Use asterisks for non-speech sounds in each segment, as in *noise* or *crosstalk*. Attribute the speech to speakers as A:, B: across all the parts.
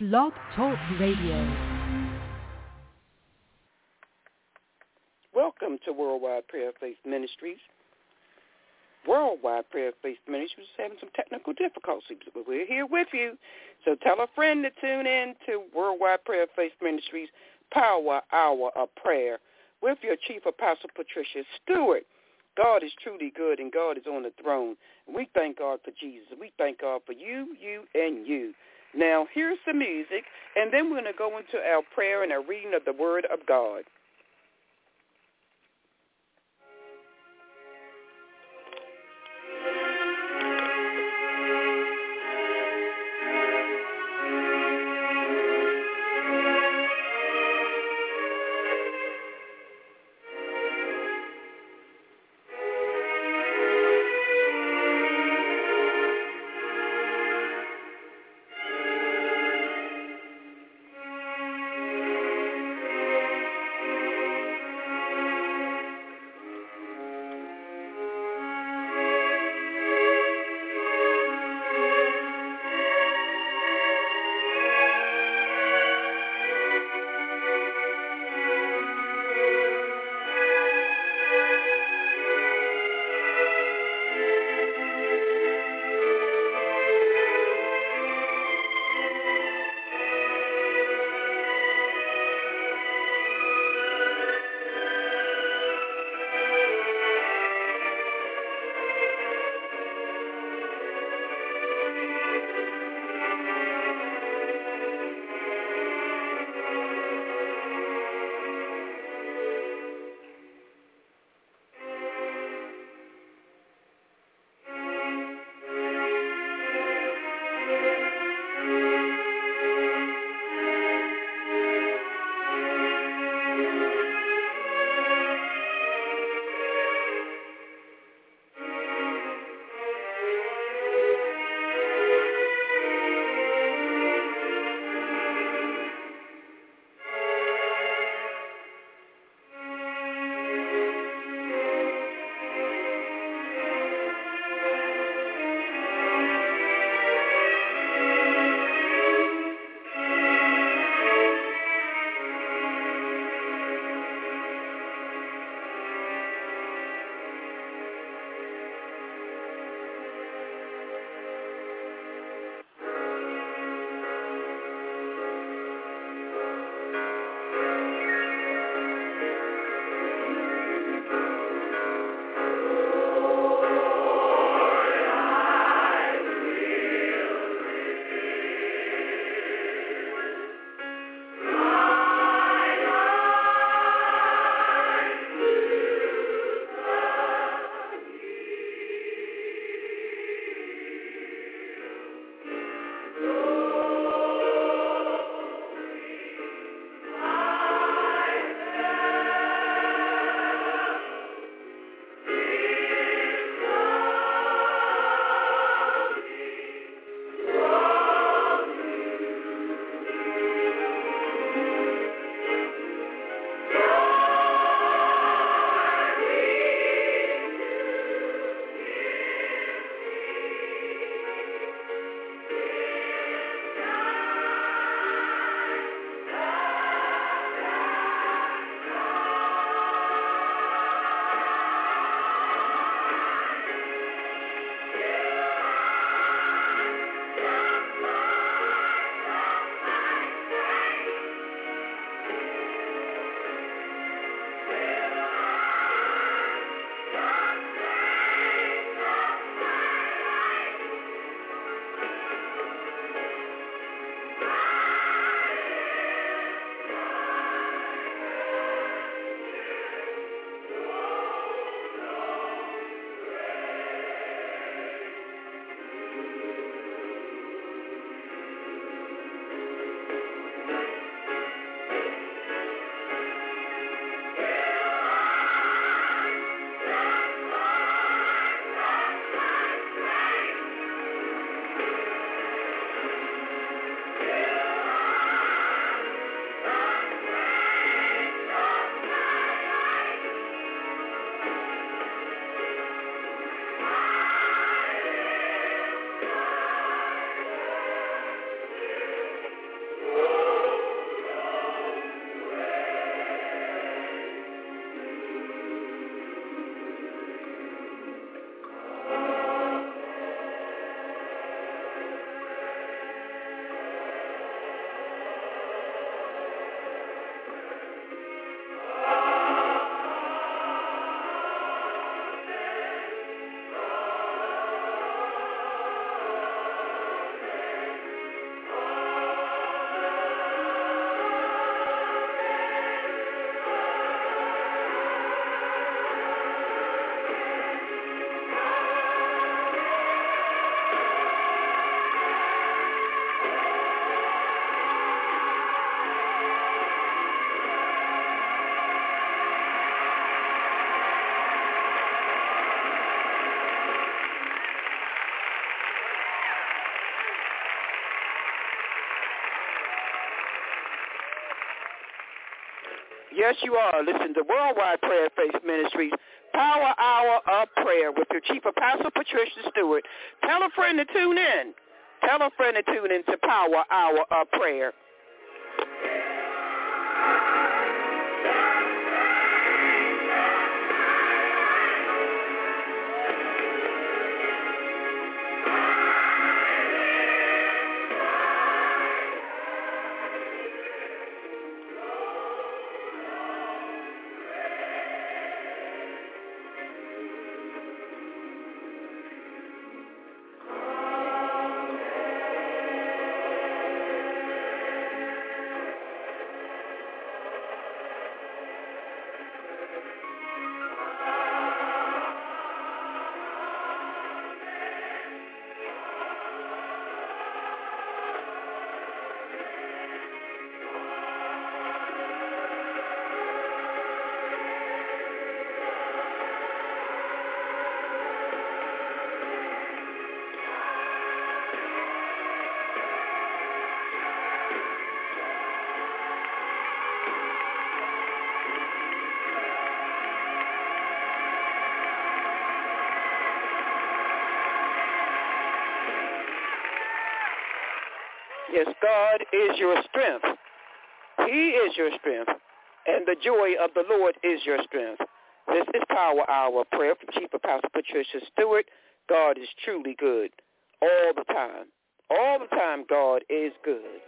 A: Blog Talk Radio.
B: Welcome to Worldwide Prayer Faith Ministries. Worldwide Prayer Faith Ministries is having some technical difficulties, but we're here with you. So tell a friend to tune in to Worldwide Prayer Faith Ministries Power Hour of Prayer with your Chief Apostle Patricia Stewart. God is truly good and God is on the throne. We thank God for Jesus. We thank God for you, you, and you. Now, here's the music, and then we're going to go into our prayer and our reading of the Word of God.
C: Yes, you are. Listen to Worldwide Prayer Faith Ministries Power Hour of Prayer with your Chief Apostle Patricia Stewart. Tell a friend to tune in. Tell a friend to tune in to Power Hour of Prayer. Yes, God is your strength. He is your strength. And the joy of the Lord is your strength. This is Power Hour prayer from Chief Apostle Patricia Stewart. God is truly good all the time. All the time, God is good.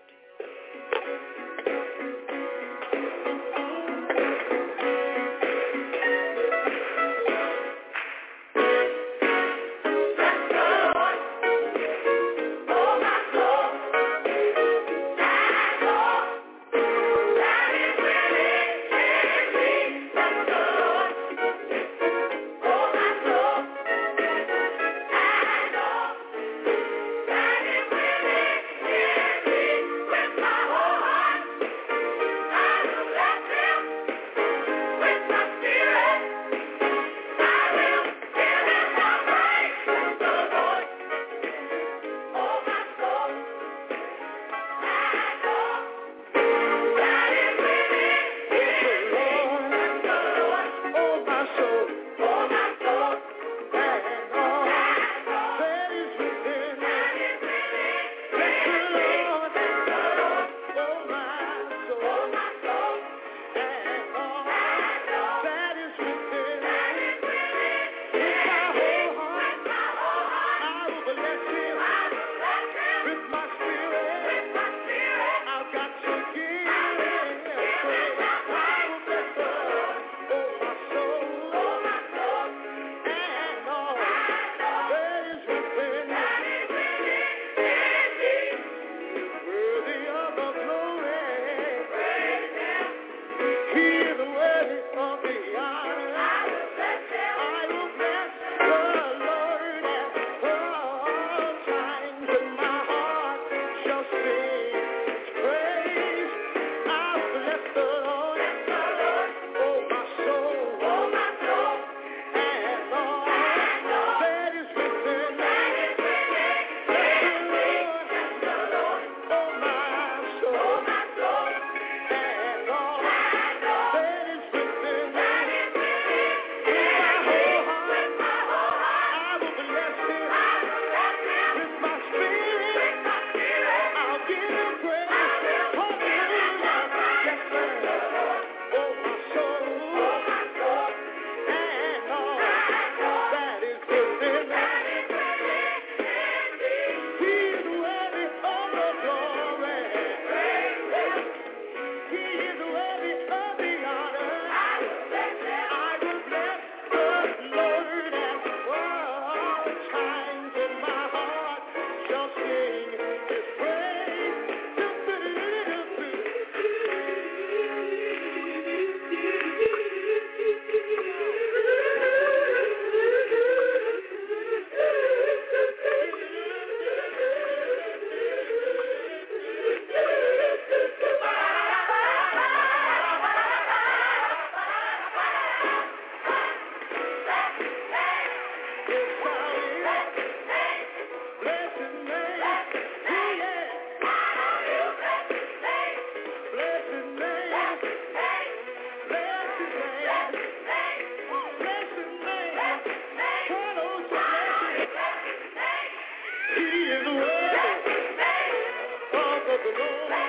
C: Disappointed.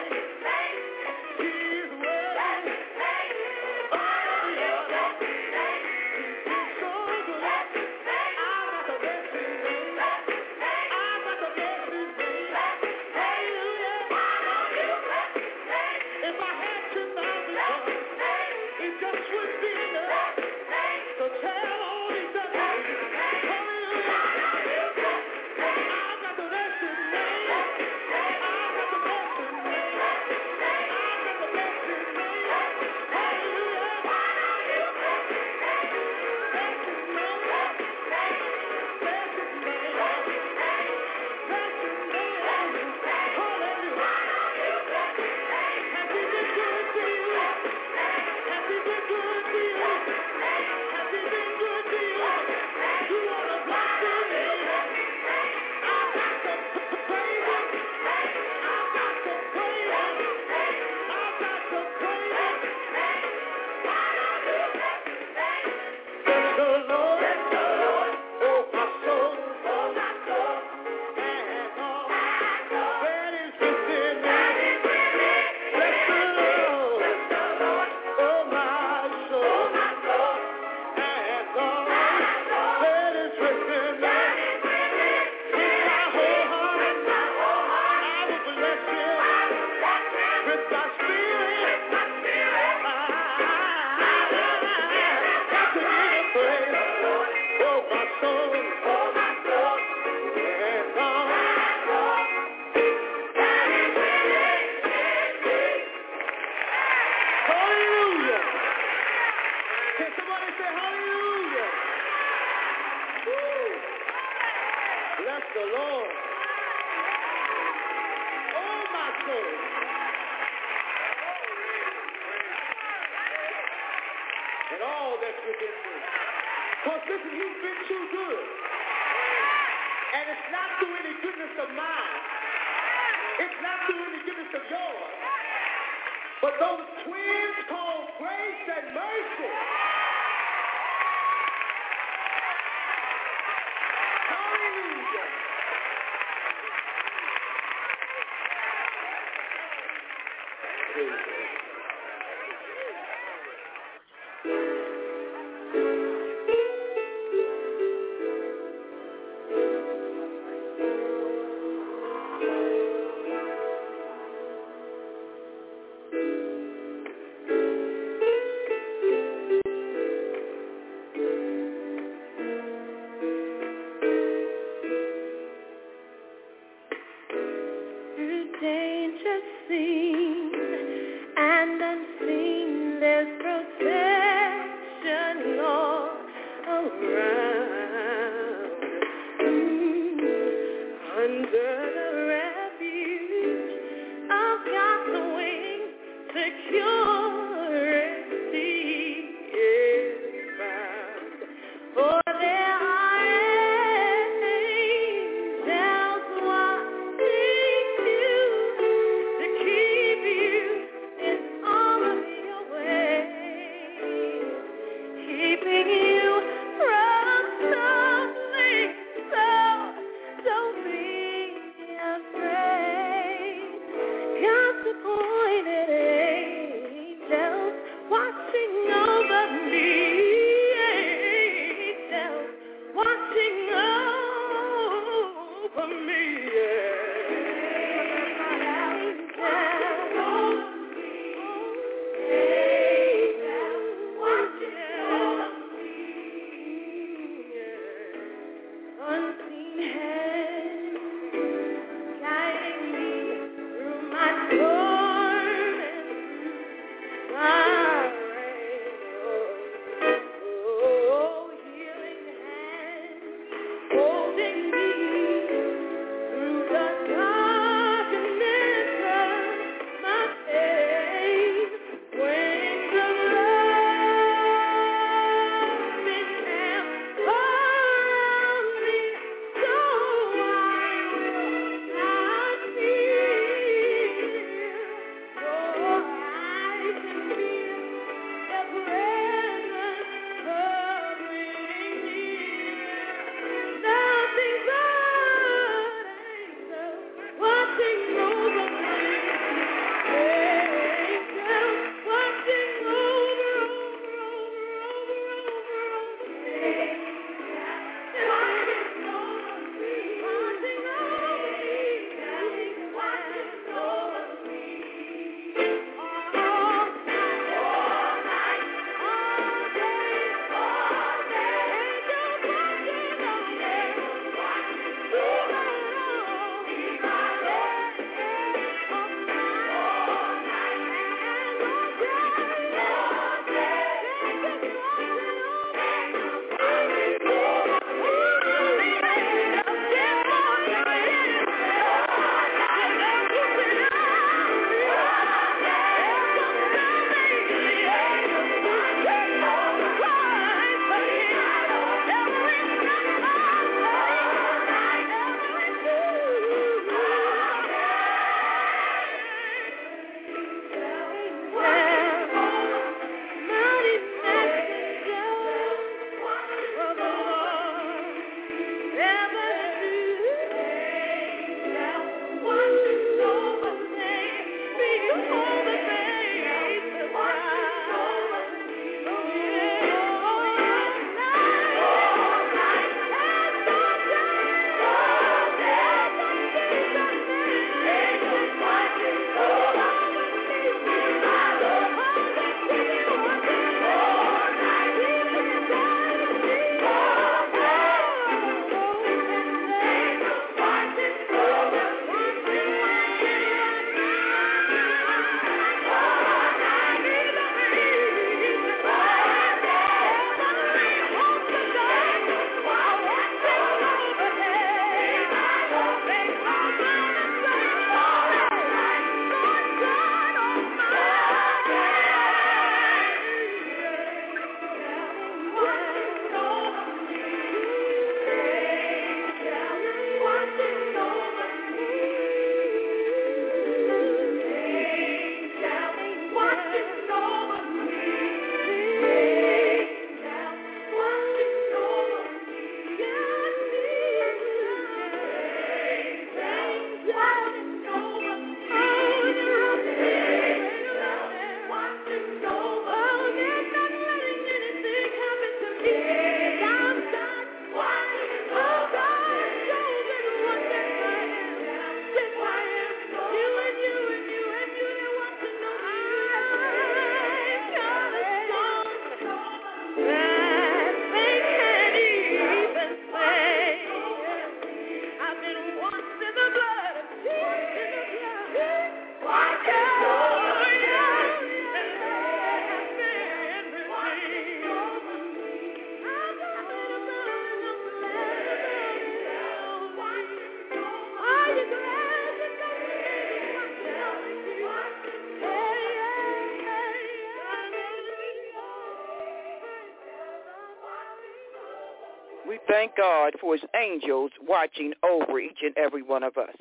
B: We thank God for his angels watching over each and every one of us.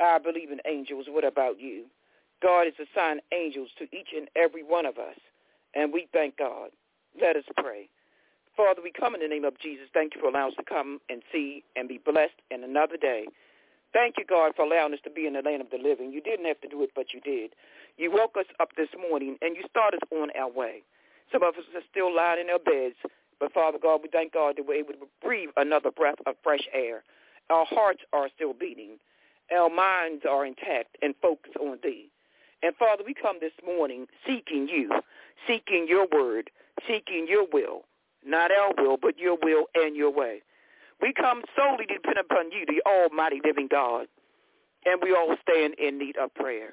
B: I believe in angels. What about you? God has assigned angels to each and every one of us, and we thank God. Let us pray. Father, we come in the name of Jesus. Thank you for allowing us to come and see and be blessed in another day. Thank you, God, for allowing us to be in the land of the living. You didn't have to do it, but you did. You woke us up this morning, and you started on our way. Some of us are still lying in our beds, but Father God, we thank God that we're able to breathe another breath of fresh air. Our hearts are still beating. Our minds are intact and focused on thee. And Father, we come this morning seeking you, seeking your word, seeking your will, not our will, but your will and your way. We come solely to depend upon you, the almighty living God, and we all stand in need of prayer.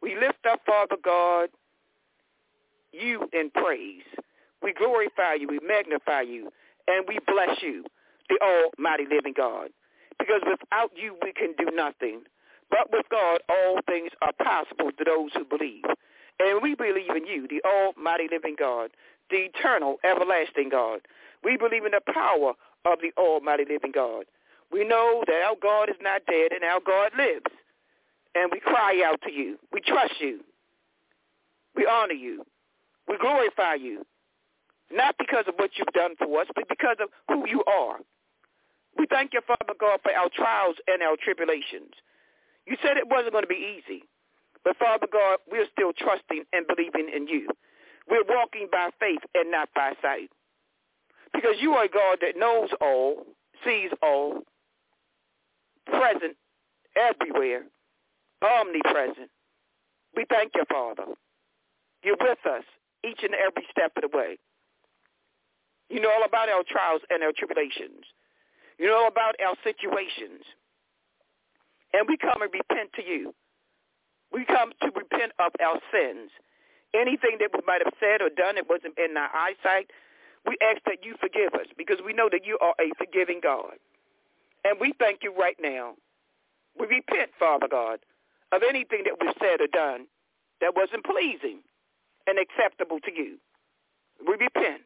B: We lift up, Father God, you in praise. We glorify you, we magnify you, and we bless you, the almighty living God. Because without you, we can do nothing. But with God, all things are possible to those who believe. And we believe in you, the almighty living God, the eternal, everlasting God. We believe in the power of the almighty living God. We know that our God is not dead and our God lives. And we cry out to you. We trust you. We honor you. We glorify you. Not because of what you've done for us, but because of who you are. We thank you, Father God, for our trials and our tribulations. You said it wasn't going to be easy. But Father God, we're still trusting and believing in you. We're walking by faith and not by sight. Because you are God that knows all, sees all, present everywhere, omnipresent. We thank you, Father. You're with us each and every step of the way. You know all about our trials and our tribulations. You know about our situations. And we come and repent to you. We come to repent of our sins. Anything that we might have said or done that wasn't in our eyesight, we ask that you forgive us because we know that you are a forgiving God. And we thank you right now. We repent, Father God, of anything that we've said or done that wasn't pleasing and acceptable to you. We repent.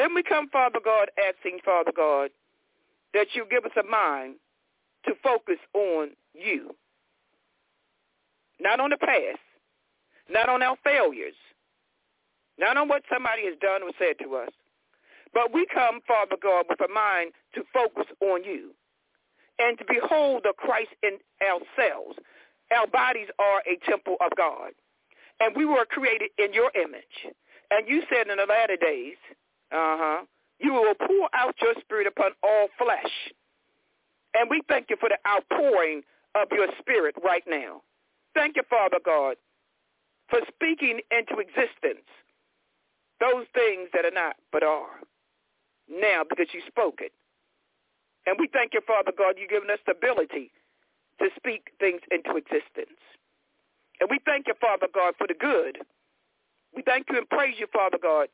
B: Then we come, Father God, asking, Father God, that you give us a mind to focus on you. Not on the past, not on our failures, not on what somebody has done or said to us, but we come, Father God, with a mind to focus on you and to behold the Christ in ourselves. Our bodies are a temple of God, and we were created in your image. And you said in the latter days, uh-huh, you will pour out your spirit upon all flesh. And we thank you for the outpouring of your spirit right now. Thank you, Father God, for speaking into existence those things that are not but are now because you spoke it. And we thank you, Father God, you've given us the ability to speak things into existence. And we thank you, Father God, for the good. We thank you and praise you, Father God,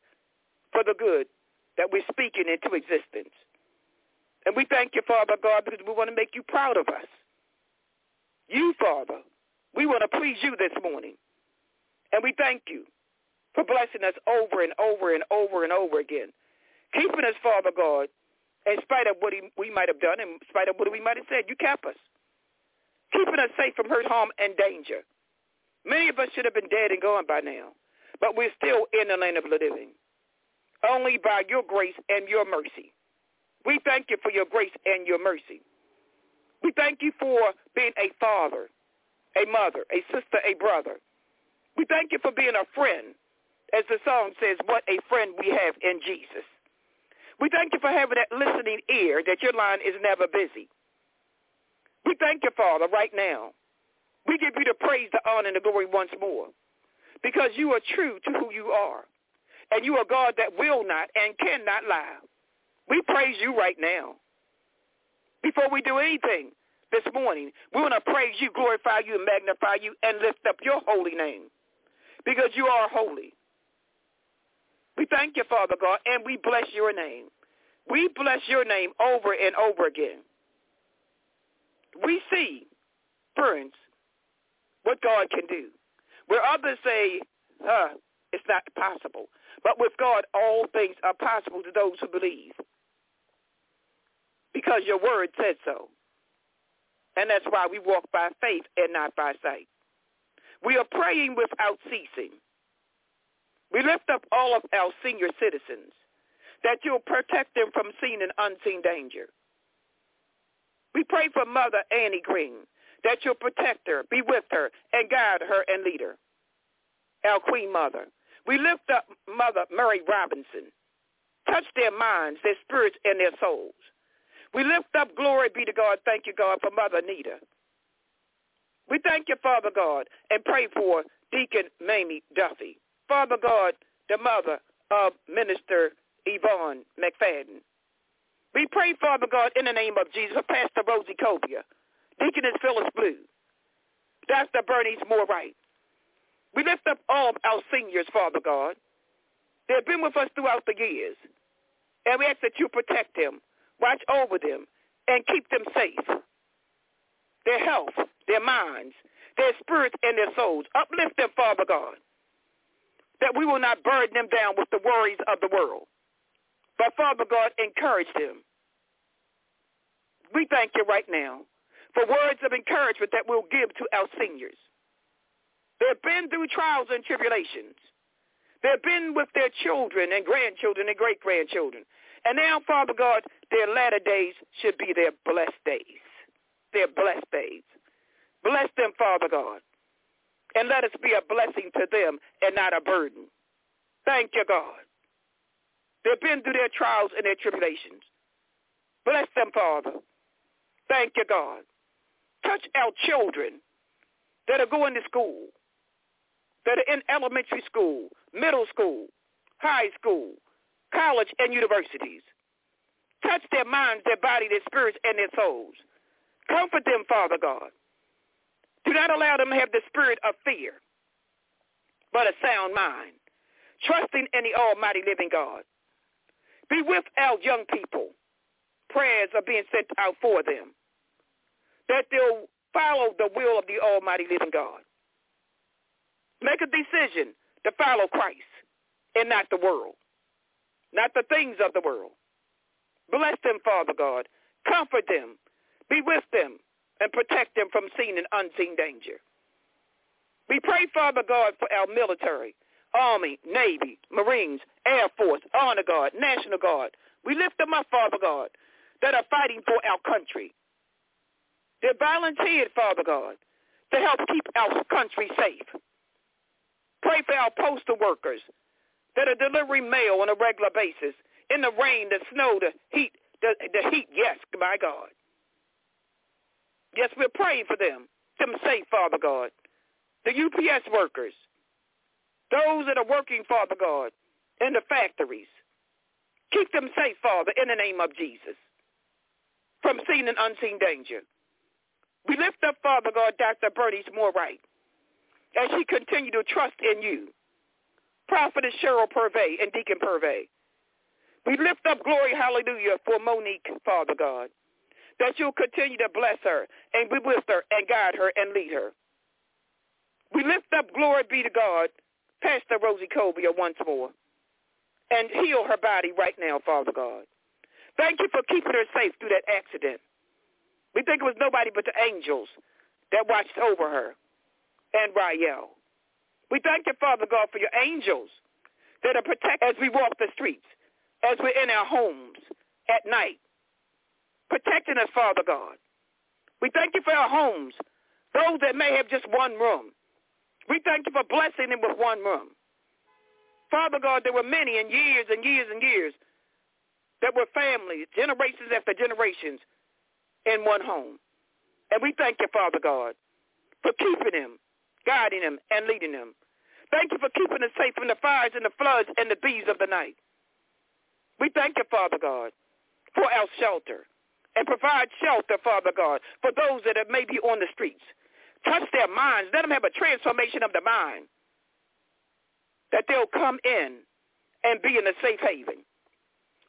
B: for the good that we're speaking into existence. And we thank you, Father God, because we want to make you proud of us. You, Father, we want to please you this morning. And we thank you for blessing us over and over and over and over again. Keeping us, Father God, in spite of what we might have done, in spite of what we might have said. You kept us. Keeping us safe from hurt, harm, and danger. Many of us should have been dead and gone by now. But we're still in the land of the living. Only by your grace and your mercy. We thank you for your grace and your mercy. We thank you for being a father, a mother, a sister, a brother. We thank you for being a friend. As the song says, what a friend we have in Jesus. We thank you for having that listening ear that your line is never busy. We thank you, Father, right now. We give you the praise, the honor, and the glory once more because you are true to who you are. And you are God that will not and cannot lie. We praise you right now. Before we do anything this morning, we want to praise you, glorify you, and magnify you, and lift up your holy name because you are holy. We thank you, Father God, and we bless your name. We bless your name over and over again. We see, friends, what God can do. Where others say, uh, it's not possible. But with God, all things are possible to those who believe. because your word said so. And that's why we walk by faith and not by sight. We are praying without ceasing. We lift up all of our senior citizens that you'll protect them from seen and unseen danger. We pray for Mother Annie Green that you'll protect her, be with her, and guide her and lead her. Our Queen Mother. We lift up Mother Mary Robinson. Touch their minds, their spirits, and their souls. We lift up glory be to God. Thank you, God, for Mother Anita. We thank you, Father God, and pray for Deacon Mamie Duffy. Father God, the mother of Minister Yvonne McFadden. We pray, Father God, in the name of Jesus, for Pastor Rosie Cobia, Deaconess Phyllis Blue, Dr. Bernice Moore-Wright. We lift up all our seniors, Father God. They've been with us throughout the years. And we ask that you protect them, watch over them, and keep them safe. Their health, their minds, their spirits, and their souls. Uplift them, Father God that we will not burden them down with the worries of the world. But Father God, encourage them. We thank you right now for words of encouragement that we'll give to our seniors. They've been through trials and tribulations. They've been with their children and grandchildren and great-grandchildren. And now, Father God, their latter days should be their blessed days. Their blessed days. Bless them, Father God and let us be a blessing to them and not a burden. Thank you, God. They've been through their trials and their tribulations. Bless them, Father. Thank you, God. Touch our children that are going to school, that are in elementary school, middle school, high school, college, and universities. Touch their minds, their body, their spirits, and their souls. Comfort them, Father God. Do not allow them to have the spirit of fear, but a sound mind, trusting in the almighty living God. Be with our young people. Prayers are being sent out for them, that they'll follow the will of the almighty living God. Make a decision to follow Christ and not the world, not the things of the world. Bless them, Father God. Comfort them. Be with them and protect them from seen and unseen danger. We pray, Father God, for our military, Army, Navy, Marines, Air Force, Honor Guard, National Guard. We lift them up, Father God, that are fighting for our country. They're volunteered, Father God, to help keep our country safe. Pray for our postal workers that are delivering mail on a regular basis in the rain, the snow, the heat, the, the heat, yes, my God. Yes, we're praying for them. Them safe, Father God. The UPS workers. Those that are working, Father God, in the factories. Keep them safe, Father, in the name of Jesus, from seen and unseen danger. We lift up, Father God, Dr. Bernice Moore-Wright, as she continue to trust in you. Prophetess Cheryl Purvey and Deacon Purvey. We lift up glory, hallelujah, for Monique, Father God that you'll continue to bless her and be with her and guide her and lead her. We lift up glory be to God, Pastor Rosie Cobia once more, and heal her body right now, Father God. Thank you for keeping her safe through that accident. We think it was nobody but the angels that watched over her and Rael. We thank you, Father God, for your angels that are protect as we walk the streets, as we're in our homes at night, protecting us, Father God. We thank you for our homes, those that may have just one room. We thank you for blessing them with one room. Father God, there were many and years and years and years that were families, generations after generations in one home. And we thank you, Father God, for keeping them, guiding them, and leading them. Thank you for keeping us safe from the fires and the floods and the bees of the night. We thank you, Father God, for our shelter and provide shelter, Father God, for those that may be on the streets. Touch their minds. Let them have a transformation of the mind that they'll come in and be in a safe haven.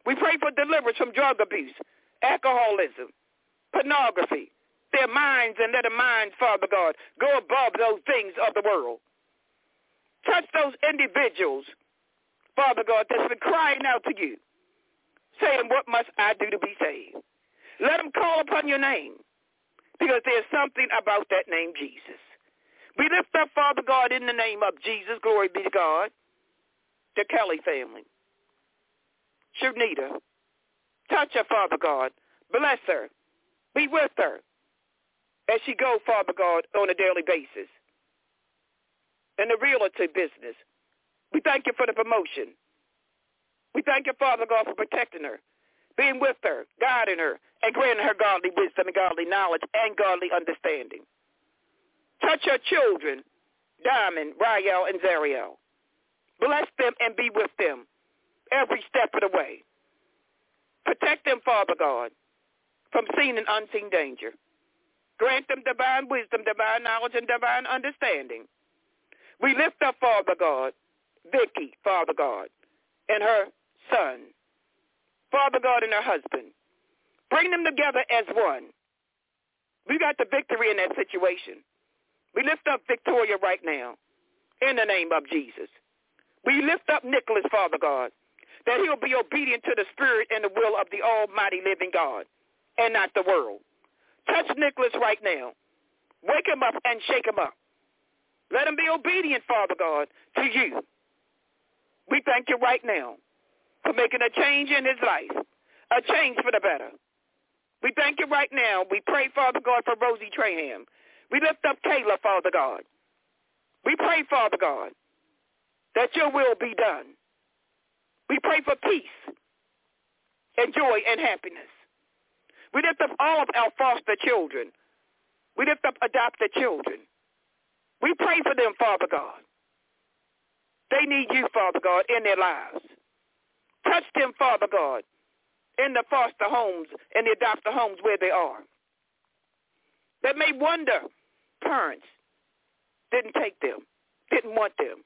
B: We pray for deliverance from drug abuse, alcoholism, pornography, their minds and let their minds, Father God, go above those things of the world. Touch those individuals, Father God, that's been crying out to you, saying, what must I do to be saved? Let them call upon your name because there's something about that name, Jesus. We lift up, Father God, in the name of Jesus, glory be to God, the Kelly family. Shanita, touch her, Father God. Bless her. Be with her as she go, Father God, on a daily basis. In the realty business, we thank you for the promotion. We thank you, Father God, for protecting her, being with her, guiding her, and granting her godly wisdom and godly knowledge and godly understanding. Touch her children, Diamond, Rael, and Zariel. Bless them and be with them every step of the way. Protect them, Father God, from seen and unseen danger. Grant them divine wisdom, divine knowledge, and divine understanding. We lift up, Father God, Vicky, Father God, and her son, Father God and her husband. Bring them together as one. We got the victory in that situation. We lift up Victoria right now in the name of Jesus. We lift up Nicholas, Father God, that he'll be obedient to the spirit and the will of the almighty living God and not the world. Touch Nicholas right now. Wake him up and shake him up. Let him be obedient, Father God, to you. We thank you right now for making a change in his life, a change for the better. We thank you right now. We pray, Father God, for Rosie Traham. We lift up Kayla, Father God. We pray, Father God, that your will be done. We pray for peace and joy and happiness. We lift up all of our foster children. We lift up adopted children. We pray for them, Father God. They need you, Father God, in their lives. Touch them, Father God, in the foster homes and the adopted homes where they are. That may wonder, parents didn't take them, didn't want them.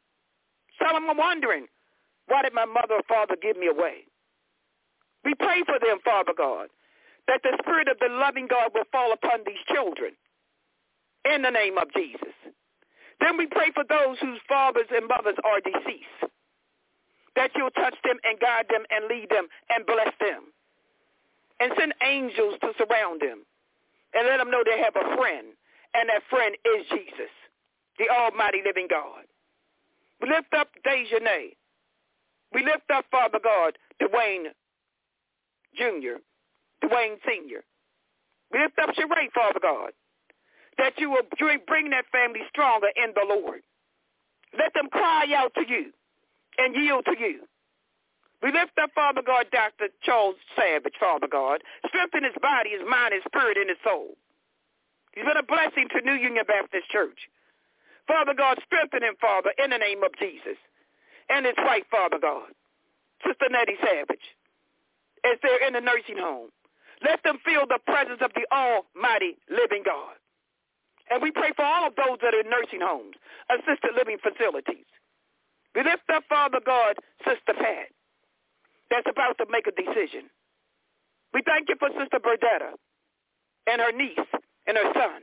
B: Some of them are wondering, why did my mother or father give me away? We pray for them, Father God, that the Spirit of the loving God will fall upon these children in the name of Jesus. Then we pray for those whose fathers and mothers are deceased, that you'll touch them and guide them and lead them and bless them. And send angels to surround them and let them know they have a friend, and that friend is Jesus, the almighty living God. We lift up Dejanay. We lift up, Father God, Dwayne Jr., Dwayne Sr. We lift up your Sheree, Father God, that you will bring that family stronger in the Lord. Let them cry out to you and yield to you. We lift up, Father God, Dr. Charles Savage, Father God. Strengthen his body, his mind, his spirit, and his soul. He's been a blessing to New Union Baptist Church. Father God, strengthen him, Father, in the name of Jesus. And his wife, Father God, Sister Nettie Savage, as they're in the nursing home. Let them feel the presence of the almighty living God. And we pray for all of those that are in nursing homes, assisted living facilities. We lift up, Father God, Sister Pat, that's about to make a decision. We thank you for Sister Berdetta and her niece and her son.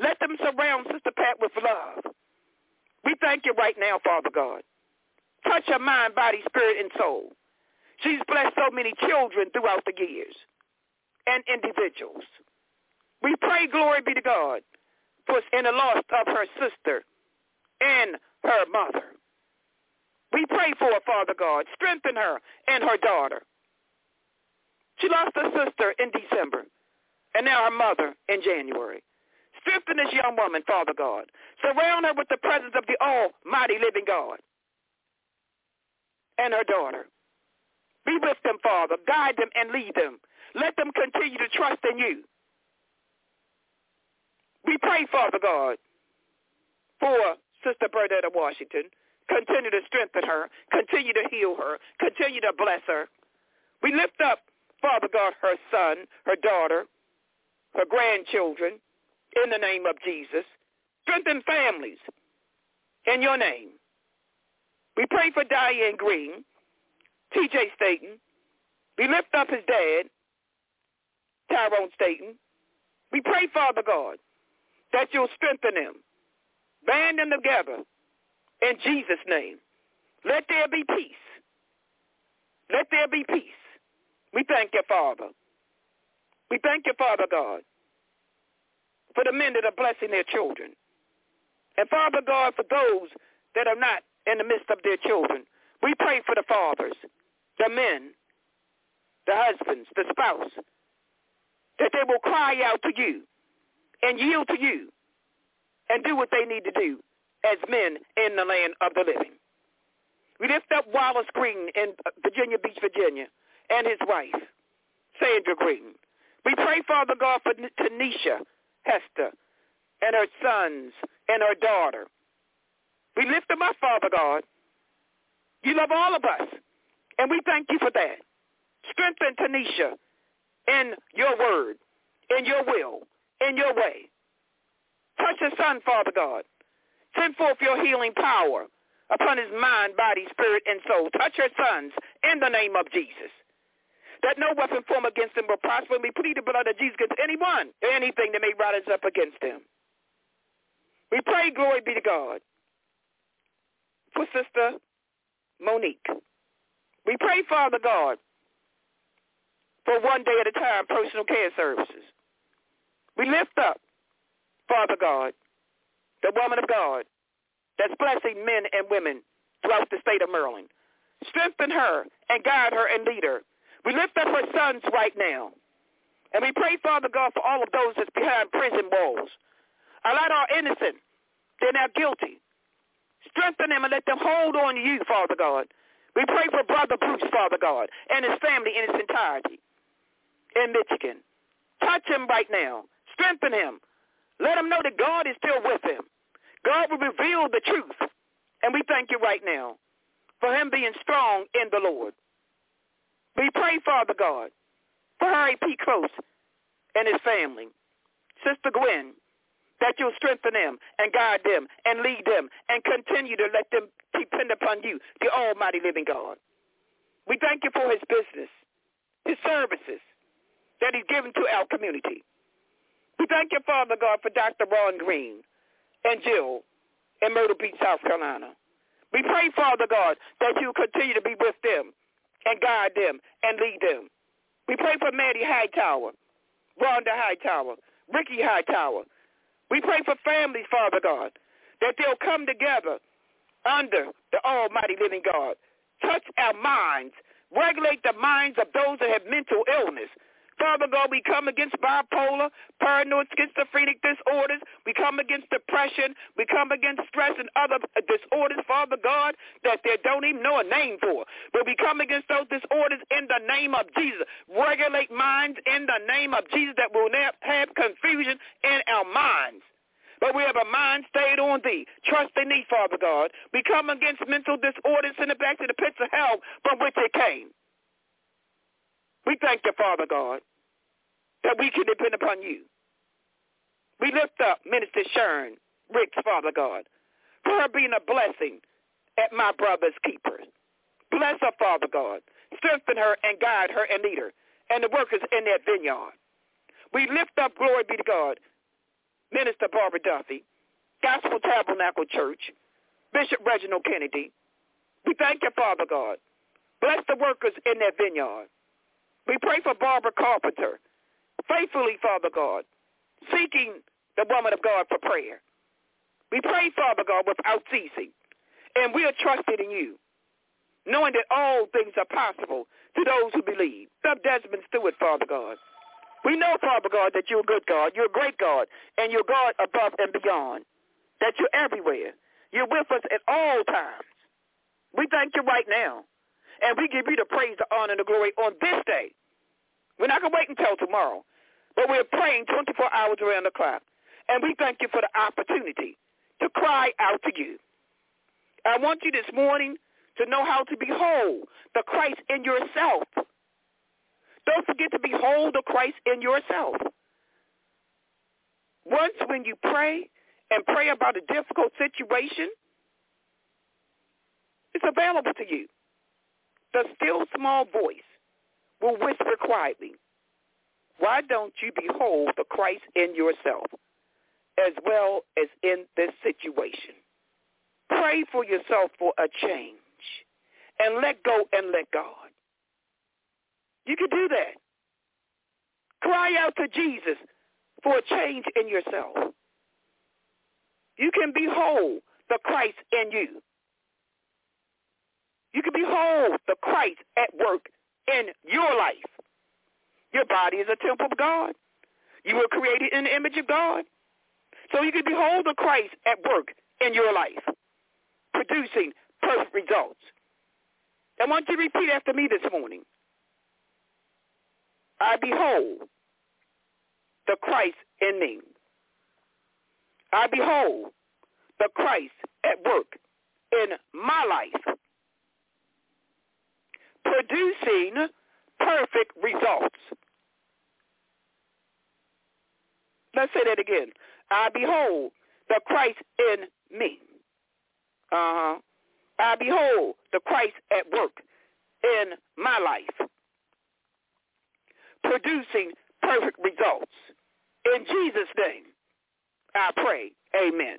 B: Let them surround Sister Pat with love. We thank you right now, Father God. Touch her mind, body, spirit, and soul. She's blessed so many children throughout the years and individuals. We pray, glory be to God, for in the loss of her sister and her mother. We pray for her, Father God. Strengthen her and her daughter. She lost her sister in December, and now her mother in January. Strengthen this young woman, Father God. Surround her with the presence of the almighty living God and her daughter. Be with them, Father. Guide them and lead them. Let them continue to trust in you. We pray, Father God, for Sister Bernadette Washington. Continue to strengthen her. Continue to heal her. Continue to bless her. We lift up, Father God, her son, her daughter, her grandchildren, in the name of Jesus. Strengthen families in your name. We pray for Diane Green, T.J. Staten. We lift up his dad, Tyrone Staten. We pray, Father God, that you'll strengthen them. Band them together in Jesus' name. Let there be peace. Let there be peace. We thank you, Father. We thank you, Father God, for the men that are blessing their children. And Father God, for those that are not in the midst of their children, we pray for the fathers, the men, the husbands, the spouse, that they will cry out to you and yield to you and do what they need to do as men in the land of the living. We lift up Wallace Green in Virginia Beach, Virginia, and his wife, Sandra Green. We pray, Father God, for Tanisha Hester and her sons and her daughter. We lift them up, Father God. You love all of us, and we thank you for that. Strengthen Tanisha in your word, in your will, in your way. Touch his son, Father God. Send forth your healing power upon his mind, body, spirit, and soul. Touch your sons in the name of Jesus. That no weapon formed against them will prosper. We plead the blood of Jesus against anyone anything that may rise up against them. We pray, glory be to God, for Sister Monique. We pray, Father God, for one day at a time personal care services. We lift up, Father God, the woman of God that's blessing men and women throughout the state of Maryland. Strengthen her and guide her and lead her. We lift up her sons right now. And we pray, Father God, for all of those that's behind prison walls. Allow our innocent. They're now guilty. Strengthen them and let them hold on to you, Father God. We pray for Brother Bruce, Father God, and his family in its entirety in Michigan. Touch him right now. Strengthen him. Let him know that God is still with him. God will reveal the truth. And we thank you right now for him being strong in the Lord. We pray, Father God, for Harry P. Close and his family. Sister Gwen, that you'll strengthen them and guide them and lead them and continue to let them depend upon you, the almighty living God. We thank you for his business, his services that he's given to our community. We thank you, Father God, for Dr. Ron Green and Jill in Myrtle Beach, South Carolina. We pray, Father God, that you continue to be with them and guide them and lead them. We pray for Maddie Hightower, Rhonda Hightower, Ricky Hightower. We pray for families, Father God, that they'll come together under the almighty living God. Touch our minds. Regulate the minds of those that have mental illness. Father God, we come against bipolar, paranoid, schizophrenic disorders. We come against depression. We come against stress and other disorders, Father God, that they don't even know a name for. But we come against those disorders in the name of Jesus. Regulate minds in the name of Jesus that will not have confusion in our minds. But we have a mind stayed on thee. Trust in thee, Father God. We come against mental disorders, send it back to the pits of hell from which it came. We thank you, Father God, that we can depend upon you. We lift up Minister Sharon Ricks, Father God, for her being a blessing at my brother's keeper. Bless her, Father God. Strengthen her and guide her and lead her and the workers in that vineyard. We lift up, glory be to God, Minister Barbara Duffy, Gospel Tabernacle Church, Bishop Reginald Kennedy. We thank you, Father God. Bless the workers in that vineyard. We pray for Barbara Carpenter, faithfully, Father God, seeking the woman of God for prayer. We pray, Father God, without ceasing, and we are trusted in you, knowing that all things are possible to those who believe. Sub Desmond Stewart, Father God. We know, Father God, that you're a good God. You're a great God, and you're God above and beyond, that you're everywhere. You're with us at all times. We thank you right now and we give you the praise, the honor, and the glory on this day. We're not going to wait until tomorrow. But we're praying 24 hours around the clock. And we thank you for the opportunity to cry out to you. I want you this morning to know how to behold the Christ in yourself. Don't forget to behold the Christ in yourself. Once when you pray and pray about a difficult situation, it's available to you the still small voice will whisper quietly, why don't you behold the Christ in yourself as well as in this situation? Pray for yourself for a change and let go and let God. You can do that. Cry out to Jesus for a change in yourself. You can behold the Christ in you. You can behold the Christ at work in your life. Your body is a temple of God. You were created in the image of God. So you can behold the Christ at work in your life, producing perfect results. I want you to repeat after me this morning. I behold the Christ in me. I behold the Christ at work in my life, producing perfect results. Let's say that again. I behold the Christ in me. Uh-huh. I behold the Christ at work in my life, producing perfect results. In Jesus' name, I pray. Amen.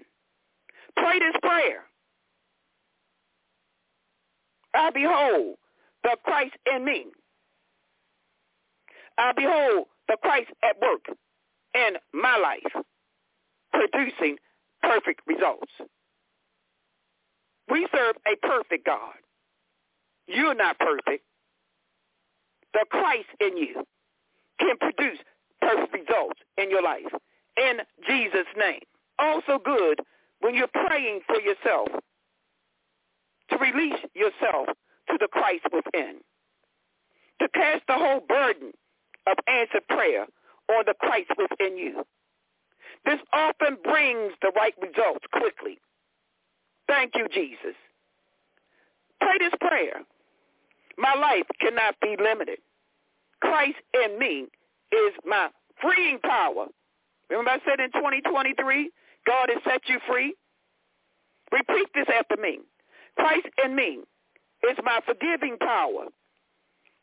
B: Pray this prayer. I behold the Christ in me. I behold the Christ at work in my life, producing perfect results. We serve a perfect God. You're not perfect. The Christ in you can produce perfect results in your life. In Jesus' name. Also good when you're praying for yourself to release yourself to the Christ within. To cast the whole burden of answered prayer on the Christ within you. This often brings the right results quickly. Thank you, Jesus. Pray this prayer. My life cannot be limited. Christ in me is my freeing power. Remember I said in 2023, God has set you free? Repeat this after me. Christ in me is my forgiving power.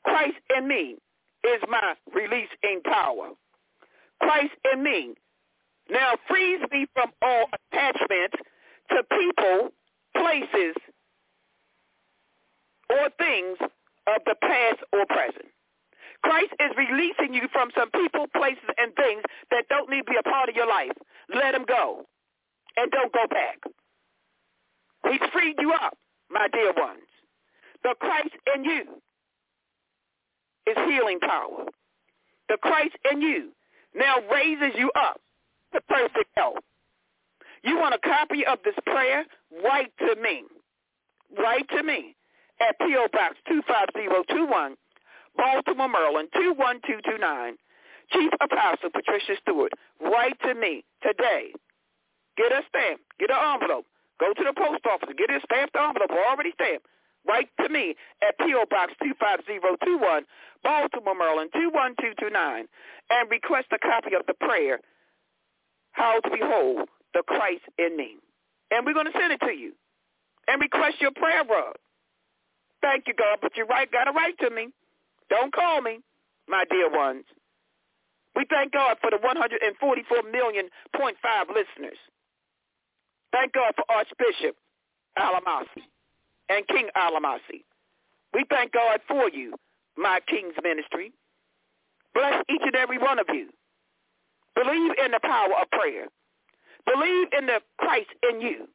B: Christ in me is my releasing power. Christ in me now frees me from all attachments to people, places, or things of the past or present. Christ is releasing you from some people, places, and things that don't need to be a part of your life. Let them go. And don't go back. He's freed you up, my dear ones. The Christ in you is healing power. The Christ in you now raises you up to perfect health. You want a copy of this prayer? Write to me. Write to me at P.O. Box 25021, Baltimore, Maryland 21229. Chief Apostle Patricia Stewart, write to me today. Get a stamp. Get an envelope. Go to the post office. Get a stamped envelope already stamped. Write to me at P.O. Box 25021, Baltimore, Maryland 21229, and request a copy of the prayer, How to Behold the Christ in Me. And we're going to send it to you. And request your prayer rug. Thank you, God, but you right, got to write to me. Don't call me, my dear ones. We thank God for the 144 million point five listeners. Thank God for Archbishop Alamasi and King Alamasi. We thank God for you, my King's ministry. Bless each and every one of you. Believe in the power of prayer. Believe in the Christ in you.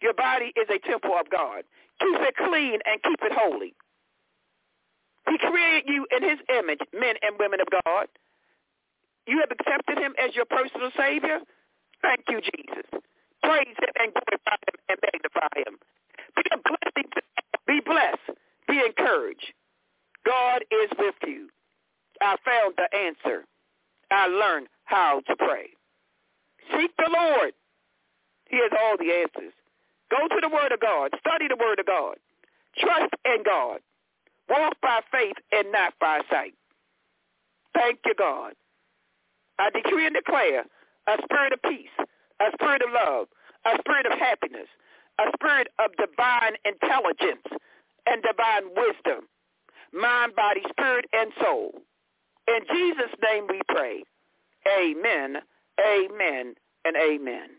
B: Your body is a temple of God. Keep it clean and keep it holy. He created you in his image, men and women of God. You have accepted him as your personal Savior. Thank you, Jesus. Praise him and glorify him and magnify him. Be *laughs* to be blessed. Be encouraged. God is with you. I found the answer. I learned how to pray. Seek the Lord. He has all the answers. Go to the Word of God. Study the Word of God. Trust in God. Walk by faith and not by sight. Thank you, God. I decree and declare a spirit of peace, a spirit of love, a spirit of happiness, a spirit of divine intelligence and divine wisdom, mind, body, spirit, and soul. In Jesus' name we pray. Amen, amen, and amen.